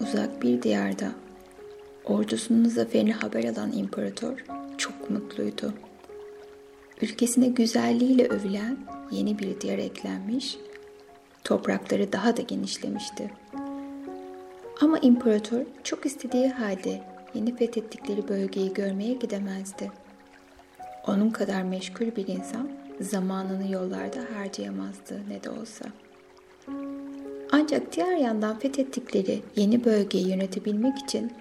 Uzak bir diyarda ordusunun zaferini haber alan imparator çok mutluydu. Ülkesine güzelliğiyle övülen yeni bir diyar eklenmiş, toprakları daha da genişlemişti. Ama imparator çok istediği halde yeni fethettikleri bölgeyi görmeye gidemezdi. Onun kadar meşgul bir insan zamanını yollarda harcayamazdı ne de olsa. Ancak diğer yandan fethettikleri yeni bölgeyi yönetebilmek için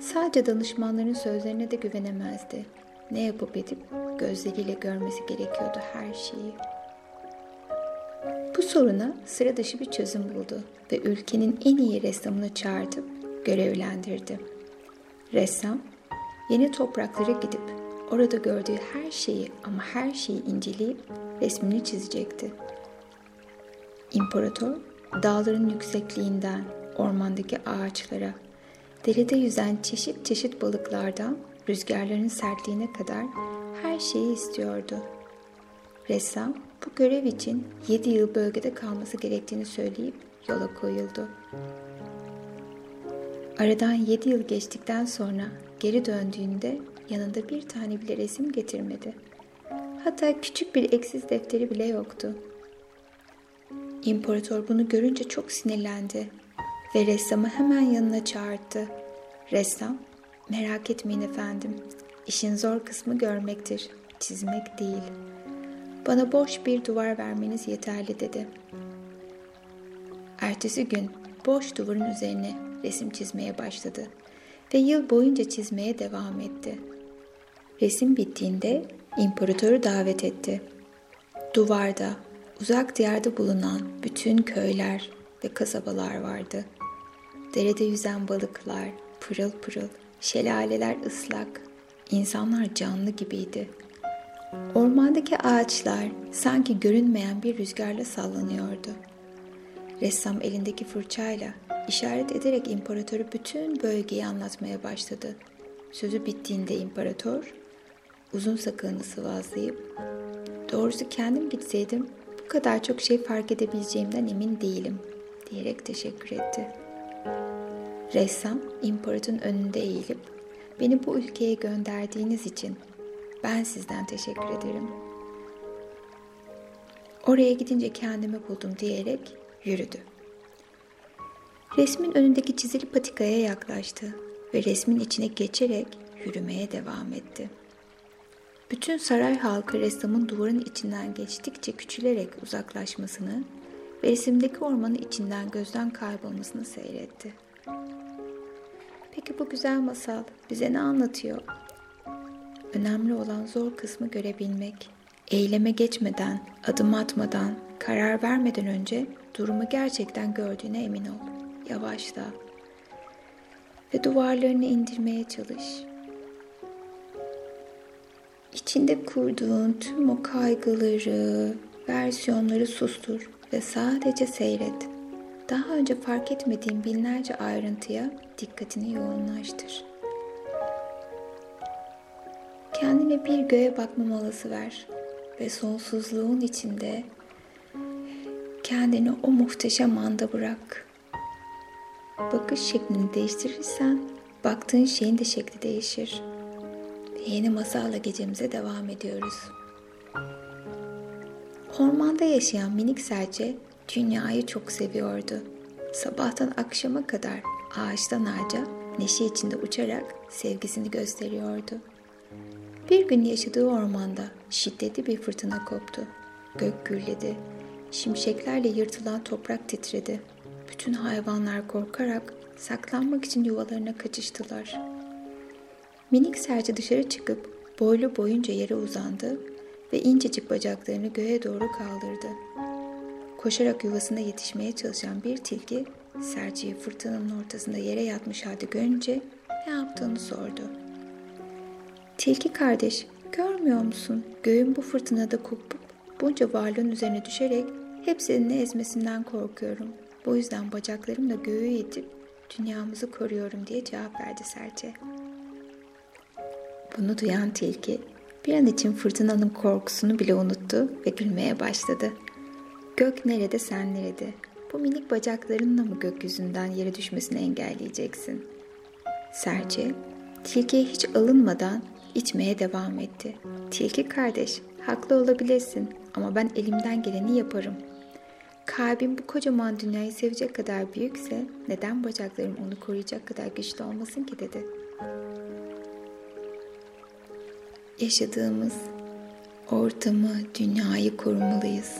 sadece danışmanların sözlerine de güvenemezdi. Ne yapıp edip gözleriyle görmesi gerekiyordu her şeyi. Bu soruna sıra dışı bir çözüm buldu ve ülkenin en iyi ressamını çağırtıp görevlendirdi. Ressam, yeni topraklara gidip orada gördüğü her şeyi ama her şeyi inceleyip resmini çizecekti. İmparator, dağların yüksekliğinden ormandaki ağaçlara, derede yüzen çeşit çeşit balıklardan rüzgarların sertliğine kadar her şeyi istiyordu. Ressam bu görev için 7 yıl bölgede kalması gerektiğini söyleyip yola koyuldu. Aradan 7 yıl geçtikten sonra geri döndüğünde yanında bir tane bile resim getirmedi. Hatta küçük bir eksiz defteri bile yoktu. İmparator bunu görünce çok sinirlendi ve ressamı hemen yanına çağırdı. Ressam, merak etmeyin efendim, işin zor kısmı görmektir, çizmek değil. Bana boş bir duvar vermeniz yeterli dedi. Ertesi gün boş duvarın üzerine resim çizmeye başladı ve yıl boyunca çizmeye devam etti. Resim bittiğinde imparatoru davet etti. Duvarda, uzak diyarda bulunan bütün köyler ve kasabalar vardı. Derede yüzen balıklar, pırıl pırıl, şelaleler ıslak, insanlar canlı gibiydi. Ormandaki ağaçlar sanki görünmeyen bir rüzgarla sallanıyordu. Ressam elindeki fırçayla işaret ederek imparatoru bütün bölgeyi anlatmaya başladı. Sözü bittiğinde imparator uzun sakalını sıvazlayıp doğrusu kendim gitseydim bu kadar çok şey fark edebileceğimden emin değilim diyerek teşekkür etti. Ressam imparatorun önünde eğilip beni bu ülkeye gönderdiğiniz için ben sizden teşekkür ederim. Oraya gidince kendimi buldum diyerek yürüdü. Resmin önündeki çizili patikaya yaklaştı ve resmin içine geçerek yürümeye devam etti. Bütün saray halkı ressamın duvarın içinden geçtikçe küçülerek uzaklaşmasını ve resimdeki ormanın içinden gözden kaybolmasını seyretti. Peki bu güzel masal bize ne anlatıyor? Önemli olan zor kısmı görebilmek. Eyleme geçmeden, adım atmadan, karar vermeden önce durumu gerçekten gördüğüne emin ol. Yavaşla ve duvarlarını indirmeye çalış. İçinde kurduğun tüm o kaygıları, versiyonları sustur ve sadece seyret. Daha önce fark etmediğin binlerce ayrıntıya dikkatini yoğunlaştır. Kendine bir göğe bakma molası ver ve sonsuzluğun içinde kendini o muhteşem anda bırak. Bakış şeklini değiştirirsen baktığın şeyin de şekli değişir. Yeni masalla gecemize devam ediyoruz. Ormanda yaşayan minik serçe dünyayı çok seviyordu. Sabahtan akşama kadar ağaçtan ağaca neşe içinde uçarak sevgisini gösteriyordu. Bir gün yaşadığı ormanda şiddetli bir fırtına koptu. Gök gürledi. Şimşeklerle yırtılan toprak titredi. Bütün hayvanlar korkarak saklanmak için yuvalarına kaçıştılar. Minik serçe dışarı çıkıp boylu boyunca yere uzandı ve incecik bacaklarını göğe doğru kaldırdı. Koşarak yuvasına yetişmeye çalışan bir tilki serçeyi fırtınanın ortasında yere yatmış halde görünce ne yaptığını sordu. Tilki kardeş, görmüyor musun? Göğün bu fırtınada kopup bunca varlığın üzerine düşerek hepsinin ezmesinden korkuyorum. Bu yüzden bacaklarımla göğü itip dünyamızı koruyorum diye cevap verdi serçe. Bunu duyan tilki bir an için fırtınanın korkusunu bile unuttu ve gülmeye başladı. Gök nerede sen nerede? Bu minik bacaklarınla mı gökyüzünden yere düşmesini engelleyeceksin? Serçe, tilkiye hiç alınmadan içmeye devam etti. Tilki kardeş, haklı olabilirsin ama ben elimden geleni yaparım. Kalbim bu kocaman dünyayı sevecek kadar büyükse neden bacaklarım onu koruyacak kadar güçlü olmasın ki dedi. Yaşadığımız ortamı, dünyayı korumalıyız.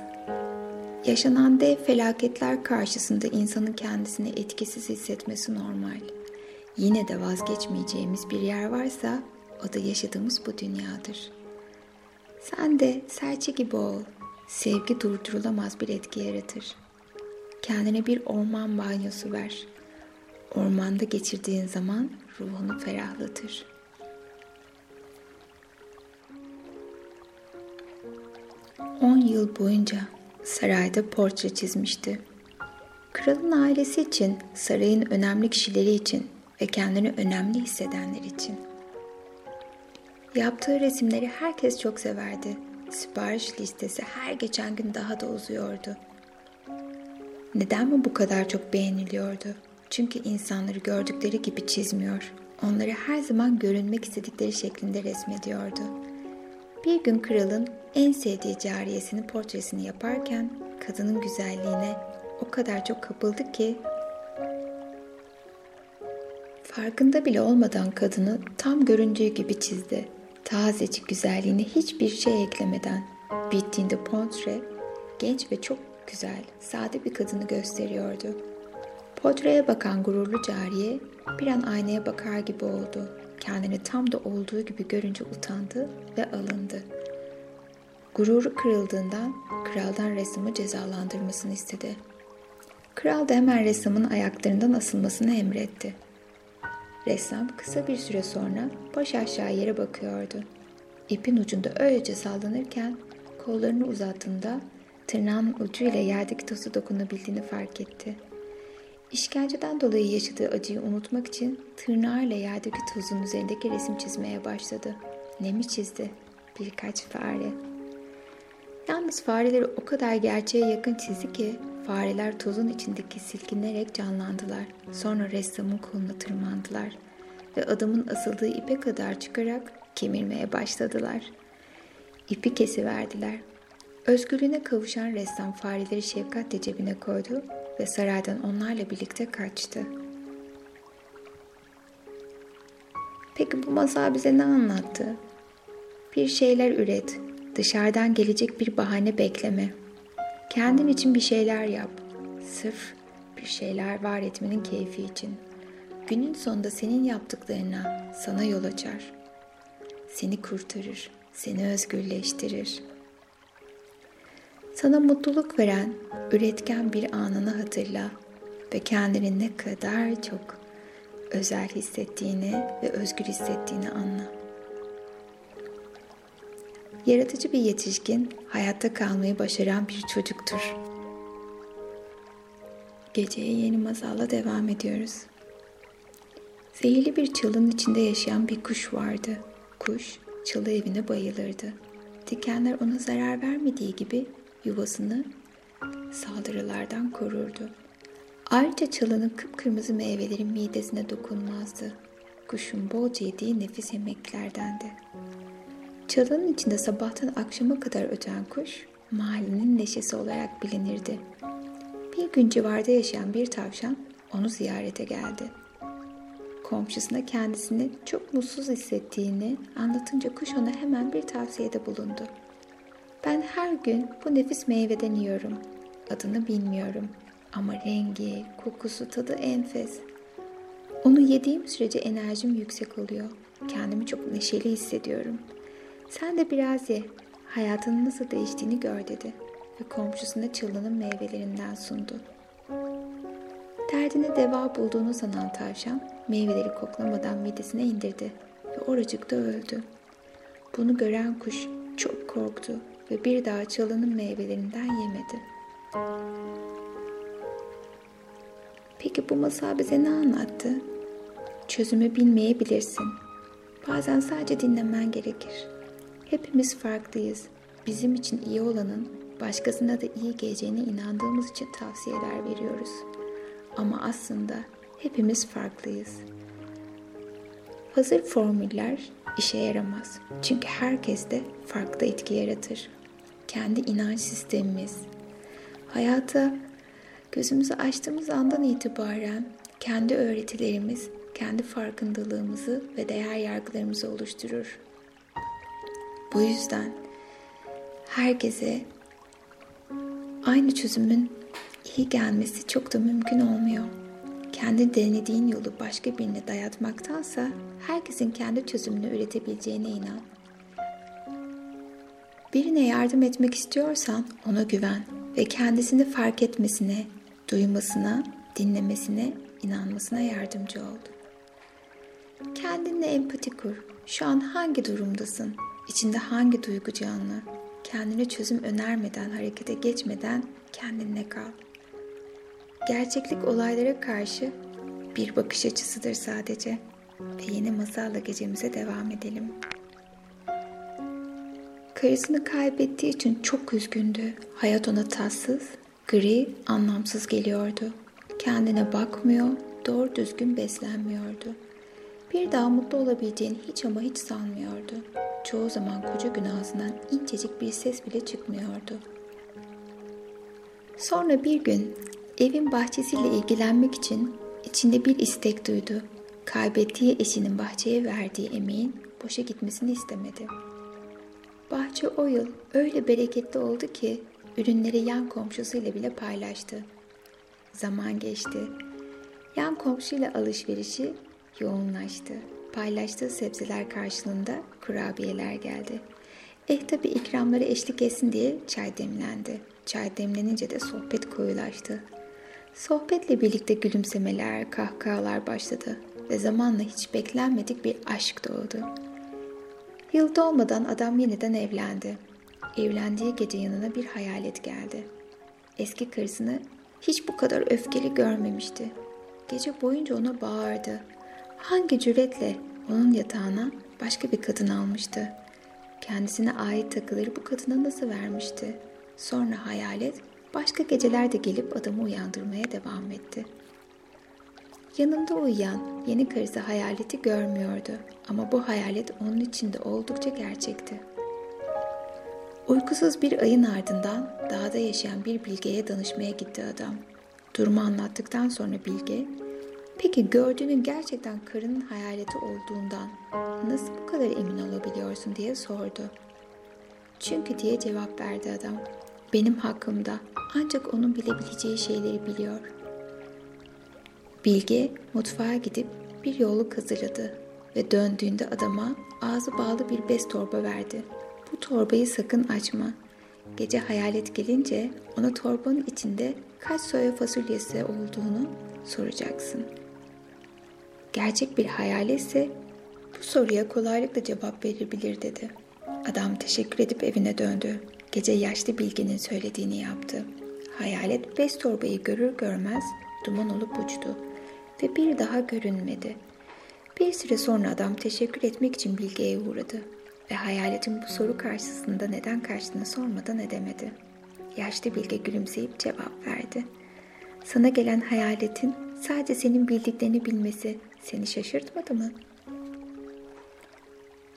Yaşanan dev felaketler karşısında insanın kendisini etkisiz hissetmesi normal. Yine de vazgeçmeyeceğimiz bir yer varsa o da yaşadığımız bu dünyadır. Sen de serçe gibi ol. Sevgi durdurulamaz bir etki yaratır. Kendine bir orman banyosu ver. Ormanda geçirdiğin zaman ruhunu ferahlatır. On yıl boyunca sarayda portre çizmişti. Kralın ailesi için, sarayın önemli kişileri için ve kendini önemli hissedenler için. Yaptığı resimleri herkes çok severdi. Sipariş listesi her geçen gün daha da uzuyordu. Neden mi bu kadar çok beğeniliyordu? Çünkü insanları gördükleri gibi çizmiyor. Onları her zaman görünmek istedikleri şeklinde resmediyordu. Bir gün kralın en sevdiği cariyesinin portresini yaparken kadının güzelliğine o kadar çok kapıldı ki farkında bile olmadan kadını tam göründüğü gibi çizdi. Tazecik güzelliğine hiçbir şey eklemeden bittiğinde portre genç ve çok güzel, sade bir kadını gösteriyordu. Portreye bakan gururlu cariye bir an aynaya bakar gibi oldu. Kendini tam da olduğu gibi görünce utandı ve alındı. Gururu kırıldığından kraldan ressamı cezalandırmasını istedi. Kral da hemen ressamın ayaklarından asılmasını emretti. Ressam kısa bir süre sonra baş aşağı yere bakıyordu. İpin ucunda öylece sallanırken kollarını uzattığında tırnağın ucuyla yerdeki tozu dokunabildiğini fark etti. İşkenceden dolayı yaşadığı acıyı unutmak için tırnağıyla yerdeki tozun üzerindeki resim çizmeye başladı. Ne mi çizdi? Birkaç fare. Yalnız fareleri o kadar gerçeğe yakın çizdi ki fareler tozun içindeki silkinerek canlandılar. Sonra ressamın koluna tırmandılar ve adamın asıldığı ipe kadar çıkarak kemirmeye başladılar. İpi kesiverdiler. Özgürlüğüne kavuşan ressam fareleri şefkatle cebine koydu ve saraydan onlarla birlikte kaçtı. Peki bu masal bize ne anlattı? Bir şeyler üret, dışarıdan gelecek bir bahane bekleme. Kendin için bir şeyler yap. Sırf bir şeyler var etmenin keyfi için. Günün sonunda senin yaptıklarına sana yol açar. Seni kurtarır, seni özgürleştirir. Sana mutluluk veren, üretken bir anını hatırla ve kendini ne kadar çok özel hissettiğini ve özgür hissettiğini anla. Yaratıcı bir yetişkin hayatta kalmayı başaran bir çocuktur. Geceye yeni masalla devam ediyoruz. Zehirli bir çalının içinde yaşayan bir kuş vardı. Kuş çalı evine bayılırdı. Dikenler ona zarar vermediği gibi yuvasını saldırılardan korurdu. Ayrıca çalının kıpkırmızı meyvelerin midesine dokunmazdı. Kuşun bolca yediği nefis yemeklerdendi. Çalının içinde sabahtan akşama kadar öten kuş, mahallenin neşesi olarak bilinirdi. Bir gün civarda yaşayan bir tavşan onu ziyarete geldi. Komşusuna kendisini çok mutsuz hissettiğini anlatınca kuş ona hemen bir tavsiyede bulundu. Ben her gün bu nefis meyveden yiyorum. Adını bilmiyorum ama rengi, kokusu, tadı enfes. Onu yediğim sürece enerjim yüksek oluyor. Kendimi çok neşeli hissediyorum. Sen de biraz ye. Hayatının nasıl değiştiğini gör dedi ve komşusuna çılının meyvelerinden sundu. Derdine deva bulduğunu sanan tavşan meyveleri koklamadan midesine indirdi ve oracıkta öldü. Bunu gören kuş çok korktu ve bir daha çalının meyvelerinden yemedi. Peki bu masal bize ne anlattı? Çözümü bilmeyebilirsin. Bazen sadece dinlemen gerekir. Hepimiz farklıyız. Bizim için iyi olanın başkasına da iyi geleceğine inandığımız için tavsiyeler veriyoruz. Ama aslında hepimiz farklıyız. Hazır formüller işe yaramaz. Çünkü herkes de farklı etki yaratır. Kendi inanç sistemimiz, hayata gözümüzü açtığımız andan itibaren kendi öğretilerimiz, kendi farkındalığımızı ve değer yargılarımızı oluşturur. Bu yüzden herkese aynı çözümün iyi gelmesi çok da mümkün olmuyor. Kendi denediğin yolu başka birine dayatmaktansa herkesin kendi çözümünü üretebileceğine inan. Birine yardım etmek istiyorsan ona güven ve kendisini fark etmesine, duymasına, dinlemesine, inanmasına yardımcı ol. Kendinle empati kur. Şu an hangi durumdasın? İçinde hangi duygu canlı? Kendine çözüm önermeden, harekete geçmeden kendinle kal. Gerçeklik olaylara karşı bir bakış açısıdır sadece. Ve yeni masalla gecemize devam edelim. Karısını kaybettiği için çok üzgündü. Hayat ona tatsız, gri, anlamsız geliyordu. Kendine bakmıyor, doğru düzgün beslenmiyordu. Bir daha mutlu olabileceğini hiç ama hiç sanmıyordu. Çoğu zaman koca gün ağzından incecik bir ses bile çıkmıyordu. Sonra bir gün evin bahçesiyle ilgilenmek için içinde bir istek duydu. Kaybettiği eşinin bahçeye verdiği emeğin boşa gitmesini istemedi. Bahçe o yıl öyle bereketli oldu ki ürünleri yan komşusuyla bile paylaştı. Zaman geçti. Yan komşuyla alışverişi yoğunlaştı. Paylaştığı sebzeler karşılığında kurabiyeler geldi. Eh tabi ikramları eşlik etsin diye çay demlendi. Çay demlenince de sohbet koyulaştı. Sohbetle birlikte gülümsemeler, kahkahalar başladı ve zamanla hiç beklenmedik bir aşk doğdu. Yıl dolmadan adam yeniden evlendi. Evlendiği gece yanına bir hayalet geldi. Eski karısını hiç bu kadar öfkeli görmemişti. Gece boyunca ona bağırdı. Hangi cüretle onun yatağına başka bir kadın almıştı? Kendisine ait takıları bu kadına nasıl vermişti? Sonra hayalet başka gecelerde gelip adamı uyandırmaya devam etti. Yanında uyuyan yeni karısı hayaleti görmüyordu ama bu hayalet onun içinde oldukça gerçekti. Uykusuz bir ayın ardından dağda yaşayan bir bilgeye danışmaya gitti adam. Durumu anlattıktan sonra bilge, peki gördüğünün gerçekten karının hayaleti olduğundan nasıl bu kadar emin olabiliyorsun diye sordu. Çünkü diye cevap verdi adam. Benim hakkımda ancak onun bilebileceği şeyleri biliyor. Bilge mutfağa gidip bir yolluk hazırladı ve döndüğünde adama ağzı bağlı bir bez torba verdi. Bu torbayı sakın açma. Gece hayalet gelince ona torbanın içinde kaç soya fasulyesi olduğunu soracaksın. Gerçek bir hayaletse bu soruya kolaylıkla cevap verebilir dedi. Adam teşekkür edip evine döndü. Gece yaşlı bilginin söylediğini yaptı. Hayalet bez torbayı görür görmez duman olup uçtu ve bir daha görünmedi. Bir süre sonra adam teşekkür etmek için bilgiye uğradı ve hayaletin bu soru karşısında neden kaçtığını sormadan edemedi. Yaşlı bilge gülümseyip cevap verdi. Sana gelen hayaletin sadece senin bildiklerini bilmesi seni şaşırtmadı mı?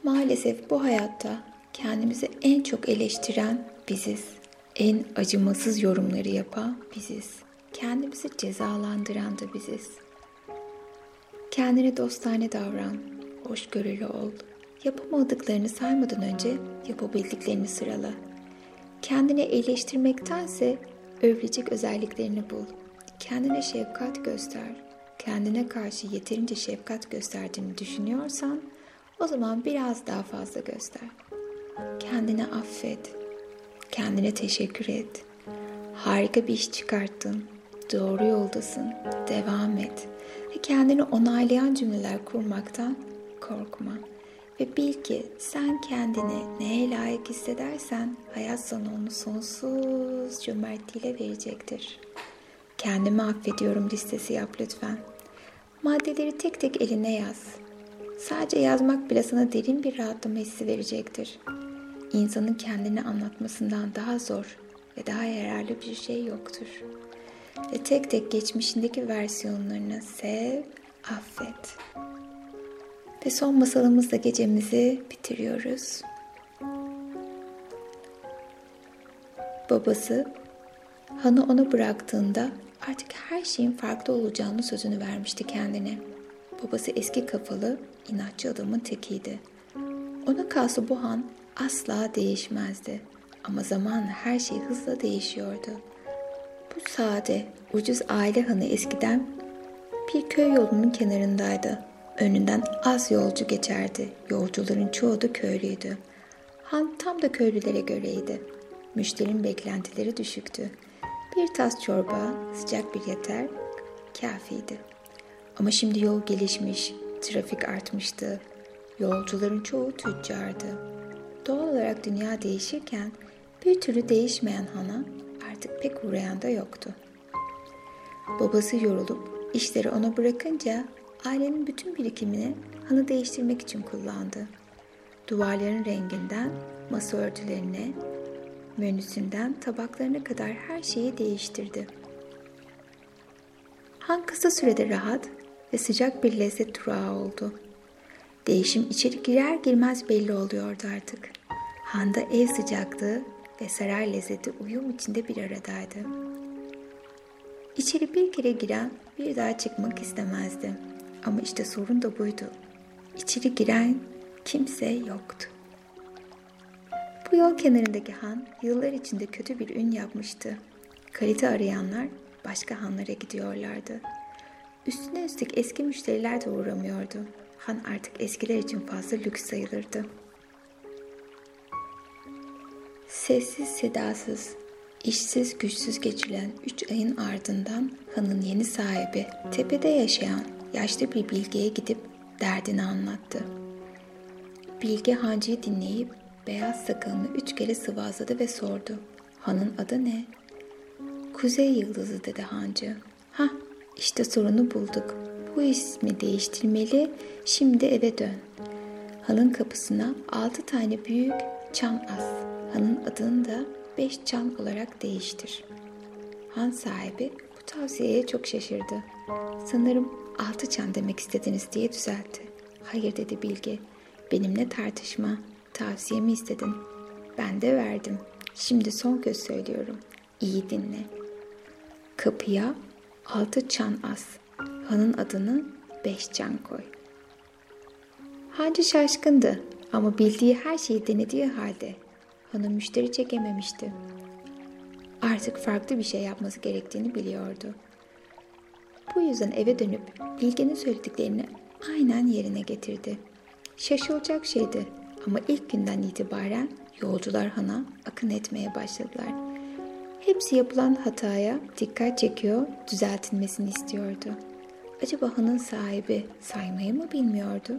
Maalesef bu hayatta kendimizi en çok eleştiren biziz. En acımasız yorumları yapan biziz. Kendimizi cezalandıran da biziz. Kendine dostane davran, hoşgörülü ol. Yapamadıklarını saymadan önce yapabildiklerini sırala. Kendini eleştirmektense övülecek özelliklerini bul. Kendine şefkat göster. Kendine karşı yeterince şefkat gösterdiğini düşünüyorsan o zaman biraz daha fazla göster. Kendine affet. Kendine teşekkür et. Harika bir iş çıkarttın. Doğru yoldasın. Devam et. Ve kendini onaylayan cümleler kurmaktan korkma. Ve bil ki sen kendini neye layık hissedersen hayat sana onu sonsuz cömertliğiyle verecektir. Kendimi affediyorum listesi yap lütfen. Maddeleri tek tek eline yaz. Sadece yazmak bile sana derin bir rahatlama hissi verecektir. İnsanın kendini anlatmasından daha zor ve daha yararlı bir şey yoktur. Ve tek tek geçmişindeki versiyonlarını sev, affet. Ve son masalımızla gecemizi bitiriyoruz. Babası Han'ı ona bıraktığında artık her şeyin farklı olacağını sözünü vermişti kendine. Babası eski kafalı, inatçı adamın tekiydi. Ona kalsa bu Han asla değişmezdi. Ama zamanla her şey hızla değişiyordu. Bu sade, ucuz aile hanı eskiden bir köy yolunun kenarındaydı. Önünden az yolcu geçerdi. Yolcuların çoğu da köylüydü. Han tam da köylülere göreydi. Müşterinin beklentileri düşüktü. Bir tas çorba, sıcak bir yeter, kafiydi. Ama şimdi yol gelişmiş, trafik artmıştı. Yolcuların çoğu tüccardı. Doğal olarak dünya değişirken bir türlü değişmeyen Hana artık pek uğrayan da yoktu. Babası yorulup işleri ona bırakınca ailenin bütün birikimini Han'ı değiştirmek için kullandı. Duvarların renginden masa örtülerine, menüsünden tabaklarına kadar her şeyi değiştirdi. Han kısa sürede rahat ve sıcak bir lezzet durağı oldu. Değişim içeri girer girmez belli oluyordu artık. Han'da ev sıcaklığı ve saray lezzeti uyum içinde bir aradaydı. İçeri bir kere giren bir daha çıkmak istemezdi. Ama işte sorun da buydu. İçeri giren kimse yoktu. Bu yol kenarındaki han yıllar içinde kötü bir ün yapmıştı. Kalite arayanlar başka hanlara gidiyorlardı. Üstüne üstlük eski müşteriler de uğramıyordu. Han artık eskiler için fazla lüks sayılırdı. Sessiz sedasız, işsiz güçsüz geçilen üç ayın ardından hanın yeni sahibi tepede yaşayan yaşlı bir bilgeye gidip derdini anlattı. Bilge hancıyı dinleyip beyaz sakalını üç kere sıvazladı ve sordu. Hanın adı ne? Kuzey Yıldızı dedi hancı. Ha işte sorunu bulduk. Bu ismi değiştirmeli, şimdi eve dön. Hanın kapısına altı tane büyük çan as. Hanın adını da beş çan olarak değiştir. Han sahibi bu tavsiyeye çok şaşırdı. Sanırım altı çan demek istediniz diye düzeltti. Hayır dedi Bilge. Benimle tartışma. Tavsiyemi istedin. Ben de verdim. Şimdi son kez söylüyorum. İyi dinle. Kapıya altı çan as. Hanın adını beş çan koy. Hancı şaşkındı ama bildiği her şeyi denediği halde hanım müşteri çekememişti. Artık farklı bir şey yapması gerektiğini biliyordu. Bu yüzden eve dönüp Bilge'nin söylediklerini aynen yerine getirdi. Şaşılacak şeydi ama ilk günden itibaren yolcular hana akın etmeye başladılar. Hepsi yapılan hataya dikkat çekiyor, düzeltilmesini istiyordu. Acaba hanın sahibi saymayı mı bilmiyordu?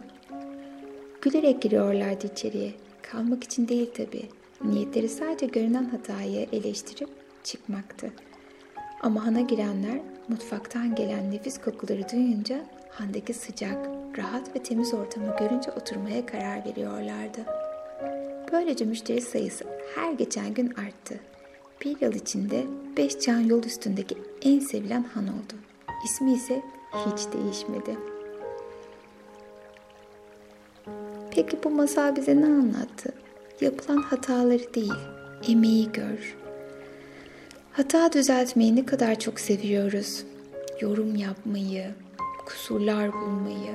Gülerek giriyorlardı içeriye. Kalmak için değil tabii. Niyetleri sadece görünen hatayı eleştirip çıkmaktı. Ama hana girenler mutfaktan gelen nefis kokuları duyunca handaki sıcak, rahat ve temiz ortamı görünce oturmaya karar veriyorlardı. Böylece müşteri sayısı her geçen gün arttı. Bir yıl içinde beş can yol üstündeki en sevilen han oldu. İsmi ise hiç değişmedi. Peki bu masal bize ne anlattı? Yapılan hataları değil, emeği gör. Hata düzeltmeyi ne kadar çok seviyoruz. Yorum yapmayı, kusurlar bulmayı.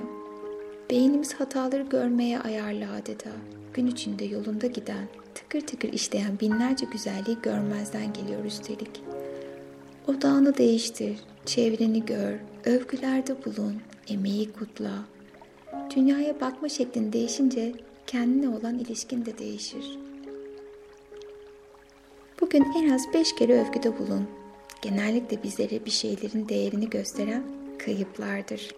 Beynimiz hataları görmeye ayarlı adeta. Gün içinde yolunda giden, tıkır tıkır işleyen binlerce güzelliği görmezden geliyor üstelik. Odağını değiştir, çevreni gör, övgülerde bulun, emeği kutla. Dünyaya bakma şeklin değişince kendine olan ilişkin de değişir. Bugün en az beş kere övgüde bulun. Genellikle bizlere bir şeylerin değerini gösteren kayıplardır.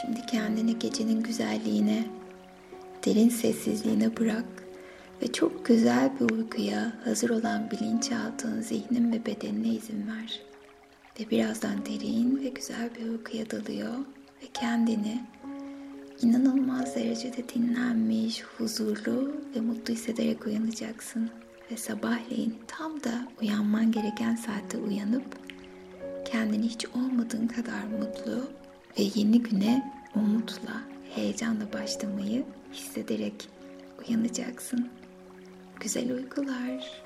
Şimdi kendini gecenin güzelliğine, derin sessizliğine bırak ve çok güzel bir uykuya hazır olan bilinçaltın zihnin ve bedenine izin ver. Ve birazdan derin ve güzel bir uykuya dalıyor ve kendini inanılmaz derecede dinlenmiş, huzurlu ve mutlu hissederek uyanacaksın. ve sabahleyin tam da uyanman gereken saatte uyanıp kendini hiç olmadığın kadar mutlu ve yeni güne umutla, heyecanla başlamayı hissederek uyanacaksın. Güzel uykular.